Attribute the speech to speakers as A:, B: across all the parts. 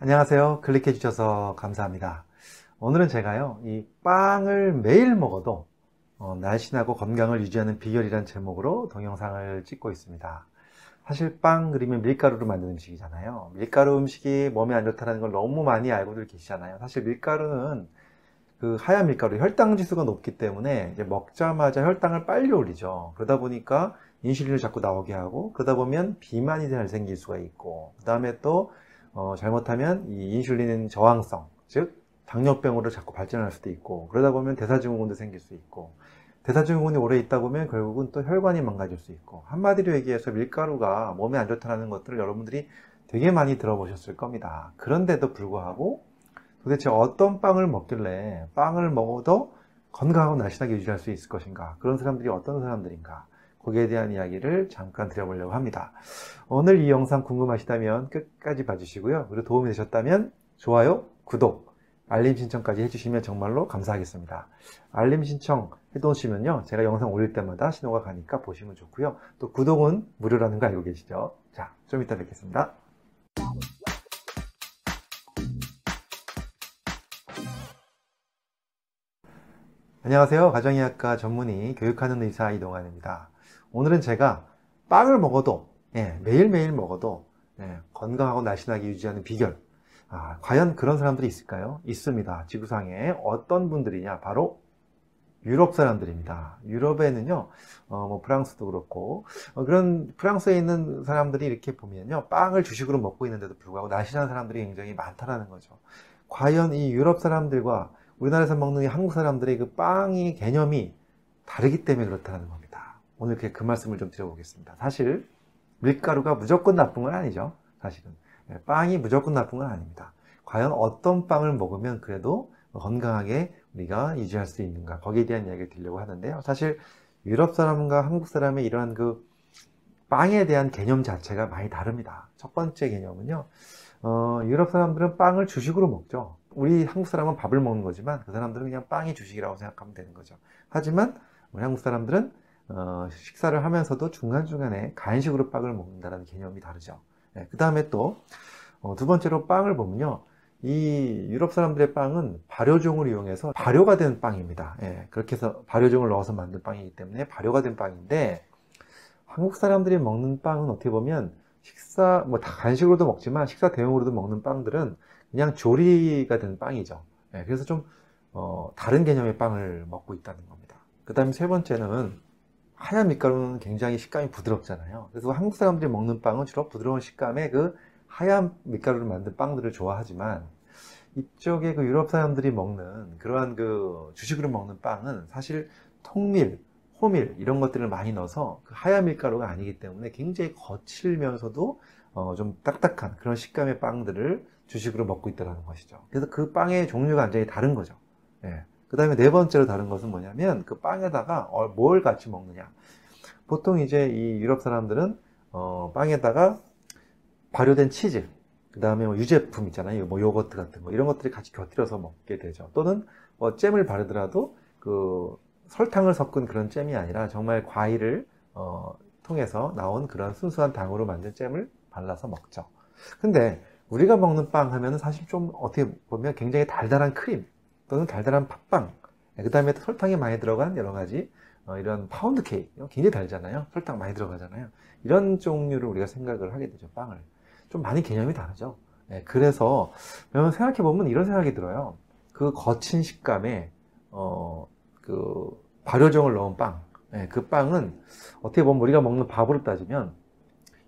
A: 안녕하세요. 클릭해 주셔서 감사합니다. 오늘은 제가요, 이 빵을 매일 먹어도 어, 날씬하고 건강을 유지하는 비결이란 제목으로 동영상을 찍고 있습니다. 사실 빵 그리면 밀가루로 만든 음식이잖아요. 밀가루 음식이 몸에 안 좋다는 걸 너무 많이 알고들 계시잖아요. 사실 밀가루는 그 하얀 밀가루 혈당 지수가 높기 때문에 이제 먹자마자 혈당을 빨리 올리죠. 그러다 보니까 인슐린을 자꾸 나오게 하고 그러다 보면 비만이 잘 생길 수가 있고 그 다음에 또 어, 잘못하면 이 인슐린 저항성 즉 당뇨병으로 자꾸 발전할 수도 있고 그러다 보면 대사증후군도 생길 수 있고 대사증후군이 오래 있다 보면 결국은 또 혈관이 망가질 수 있고 한마디로 얘기해서 밀가루가 몸에 안 좋다는 것들을 여러분들이 되게 많이 들어보셨을 겁니다. 그런데도 불구하고 도대체 어떤 빵을 먹길래 빵을 먹어도 건강하고 날씬하게 유지할 수 있을 것인가 그런 사람들이 어떤 사람들인가 거기에 대한 이야기를 잠깐 드려보려고 합니다. 오늘 이 영상 궁금하시다면 끝까지 봐주시고요. 그리고 도움이 되셨다면 좋아요, 구독, 알림 신청까지 해주시면 정말로 감사하겠습니다. 알림 신청 해놓으시면요. 제가 영상 올릴 때마다 신호가 가니까 보시면 좋고요. 또 구독은 무료라는 거 알고 계시죠? 자, 좀 이따 뵙겠습니다. 안녕하세요. 가정의학과 전문의 교육하는 의사 이동환입니다. 오늘은 제가 빵을 먹어도 예, 매일매일 먹어도 예, 건강하고 날씬하게 유지하는 비결 아, 과연 그런 사람들이 있을까요? 있습니다. 지구상에 어떤 분들이냐 바로 유럽 사람들입니다. 유럽에는요, 어, 뭐 프랑스도 그렇고 어, 그런 프랑스에 있는 사람들이 이렇게 보면요, 빵을 주식으로 먹고 있는데도 불구하고 날씬한 사람들이 굉장히 많다라는 거죠. 과연 이 유럽 사람들과 우리나라에서 먹는 한국 사람들의 그 빵의 개념이 다르기 때문에 그렇다는 겁니다. 오늘 그 말씀을 좀 드려보겠습니다. 사실 밀가루가 무조건 나쁜 건 아니죠. 사실은 예, 빵이 무조건 나쁜 건 아닙니다. 과연 어떤 빵을 먹으면 그래도 건강하게 우리가 유지할 수 있는가 거기에 대한 이야기를 드리려고 하는데요. 사실 유럽 사람과 한국 사람의 이러한 그 빵에 대한 개념 자체가 많이 다릅니다. 첫 번째 개념은요. 어, 유럽 사람들은 빵을 주식으로 먹죠. 우리 한국 사람은 밥을 먹는 거지만 그 사람들은 그냥 빵이 주식이라고 생각하면 되는 거죠. 하지만 우리 한국 사람들은 어, 식사를 하면서도 중간중간에 간식으로 빵을 먹는다는 개념이 다르죠. 네, 그 다음에 또두 어, 번째로 빵을 보면요. 이 유럽 사람들의 빵은 발효종을 이용해서 발효가 된 빵입니다. 예, 그렇게 해서 발효종을 넣어서 만든 빵이기 때문에 발효가 된 빵인데 한국 사람들이 먹는 빵은 어떻게 보면 식사 뭐 다 간식으로도 먹지만 식사 대용으로도 먹는 빵들은 그냥 조리가 된 빵이죠. 예, 그래서 좀 어, 다른 개념의 빵을 먹고 있다는 겁니다. 그 다음에 세 번째는 하얀 밀가루는 굉장히 식감이 부드럽잖아요. 그래서 한국 사람들이 먹는 빵은 주로 부드러운 식감의 그 하얀 밀가루를 만든 빵들을 좋아하지만 이쪽에 그 유럽 사람들이 먹는 그러한 그 주식으로 먹는 빵은 사실 통밀, 호밀 이런 것들을 많이 넣어서 그 하얀 밀가루가 아니기 때문에 굉장히 거칠면서도 어 좀 딱딱한 그런 식감의 빵들을 주식으로 먹고 있다는 것이죠. 그래서 그 빵의 종류가 완전히 다른 거죠. 예. 그 다음에 네 번째로 다른 것은 뭐냐면 그 빵에다가 어, 뭘 같이 먹느냐. 보통 이제 이 유럽 사람들은 어, 빵에다가 발효된 치즈, 그 다음에 뭐 유제품 있잖아요. 뭐 요거트 같은 거 이런 것들이 같이 곁들여서 먹게 되죠. 또는 뭐 잼을 바르더라도 그 설탕을 섞은 그런 잼이 아니라 정말 과일을 어, 통해서 나온 그런 순수한 당으로 만든 잼을 발라서 먹죠. 근데 우리가 먹는 빵 하면은 사실 좀 어떻게 보면 굉장히 달달한 크림 또는 달달한 팥빵. 네, 그 다음에 설탕이 많이 들어간 여러 가지 어, 이런 파운드 케이크. 굉장히 달잖아요. 설탕 많이 들어가잖아요. 이런 종류를 우리가 생각을 하게 되죠 빵을. 좀 많이 개념이 다르죠. 네, 그래서 생각해 보면 이런 생각이 들어요. 그 거친 식감에 어, 그 발효종을 넣은 빵, 네, 그 빵은 어떻게 보면 우리가 먹는 밥으로 따지면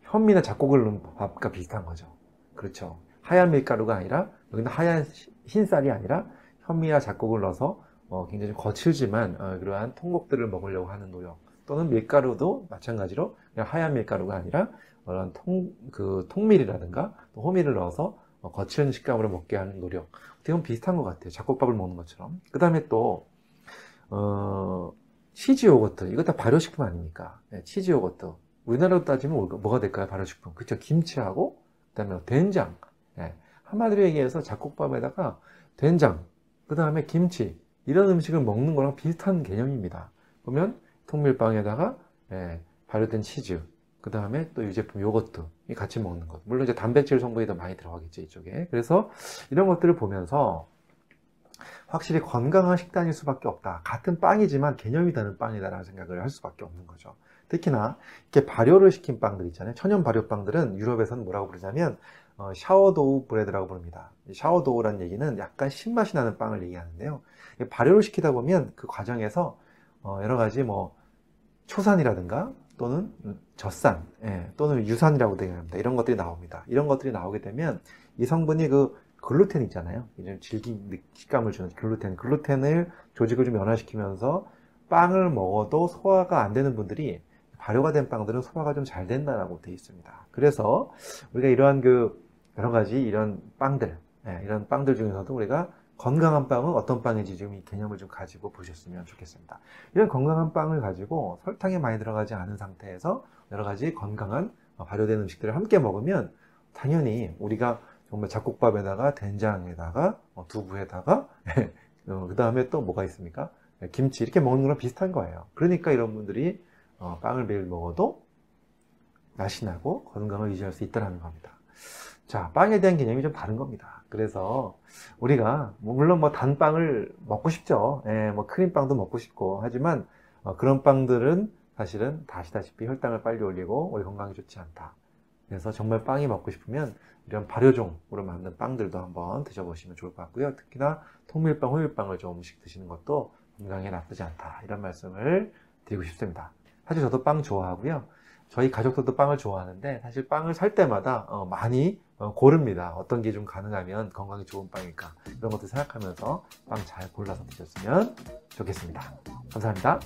A: 현미나 잡곡을 넣은 밥과 비슷한 거죠. 그렇죠. 하얀 밀가루가 아니라 여기는 하얀 흰쌀이 아니라 현미와 잡곡을 넣어서 어, 굉장히 거칠지만 어, 그러한 통곡들을 먹으려고 하는 노력. 또는 밀가루도 마찬가지로 그냥 하얀 밀가루가 아니라 그런 통, 그 통밀이라든가 호밀을 넣어서 어, 거친 식감으로 먹게 하는 노력. 어떻게 보면 비슷한 것 같아요. 잡곡밥을 먹는 것처럼. 그 다음에 또 어, 치즈 요거트. 이거 다 발효식품 아닙니까? 네, 치즈 요거트. 우리나라로 따지면 뭐가 될까요? 발효식품. 그렇죠 김치하고 그 다음에 된장. 네. 한마디로 얘기해서 잡곡밥에다가 된장 그 다음에 김치 이런 음식을 먹는 거랑 비슷한 개념입니다. 보면 통밀빵에다가 예, 발효된 치즈, 그 다음에 또 유제품 요거트 같이 먹는 것. 물론 이제 단백질 성분이 더 많이 들어가겠죠, 이쪽에. 그래서 이런 것들을 보면서 확실히 건강한 식단일 수밖에 없다. 같은 빵이지만 개념이 다른 빵이다라는 생각을 할 수밖에 없는 거죠. 특히나 이렇게 발효를 시킨 빵들 있잖아요. 천연 발효 빵들은 유럽에서는 뭐라고 부르냐면 어, 샤워도우 브레드라고 부릅니다. 샤워도우라는 얘기는 약간 신맛이 나는 빵을 얘기하는데요. 발효를 시키다 보면 그 과정에서 어, 여러 가지 뭐 초산이라든가 또는 젖산 예, 또는 유산이라고 되어합니다 이런 것들이 나옵니다. 이런 것들이 나오게 되면 이 성분이 그 글루텐 있잖아요. 이런 질긴 식감을 주는 글루텐, 글루텐을 조직을 좀 변화시키면서 빵을 먹어도 소화가 안 되는 분들이 발효가 된 빵들은 소화가 좀 잘 된다라고 되어 있습니다. 그래서 우리가 이러한 그 여러 가지 이런 빵들, 예, 이런 빵들 중에서도 우리가 건강한 빵은 어떤 빵인지 좀이 개념을 좀 가지고 보셨으면 좋겠습니다. 이런 건강한 빵을 가지고 설탕이 많이 들어가지 않은 상태에서 여러 가지 건강한 어, 발효된 음식들을 함께 먹으면 당연히 우리가 정말 잡곡밥에다가 된장에다가 어, 두부에다가 어, 그 다음에 또 뭐가 있습니까? 네, 김치 이렇게 먹는 거랑 비슷한 거예요. 그러니까 이런 분들이 빵을 매일 먹어도 나고 건강을 유지할 수 있다는 겁니다. 자, 빵에 대한 개념이 좀 다른 겁니다. 그래서 우리가 뭐 물론 뭐 단빵을 먹고 싶죠. 예, 뭐 크림빵도 먹고 싶고 하지만 어, 그런 빵들은 사실은 다시다시피 혈당을 빨리 올리고 우리 건강에 좋지 않다. 그래서 정말 빵이 먹고 싶으면 이런 발효종으로 만든 빵들도 한번 드셔보시면 좋을 것 같고요. 특히나 통밀빵, 호밀빵을 조금씩 드시는 것도 건강에 나쁘지 않다. 이런 말씀을 드리고 싶습니다. 사실 저도 빵 좋아하고요. 저희 가족들도 빵을 좋아하는데 사실 빵을 살 때마다 어, 많이 어, 고릅니다. 어떤 게 좀 가능하면 건강에 좋은 빵일까 이런 것들 생각하면서 빵 잘 골라서 드셨으면 좋겠습니다. 감사합니다.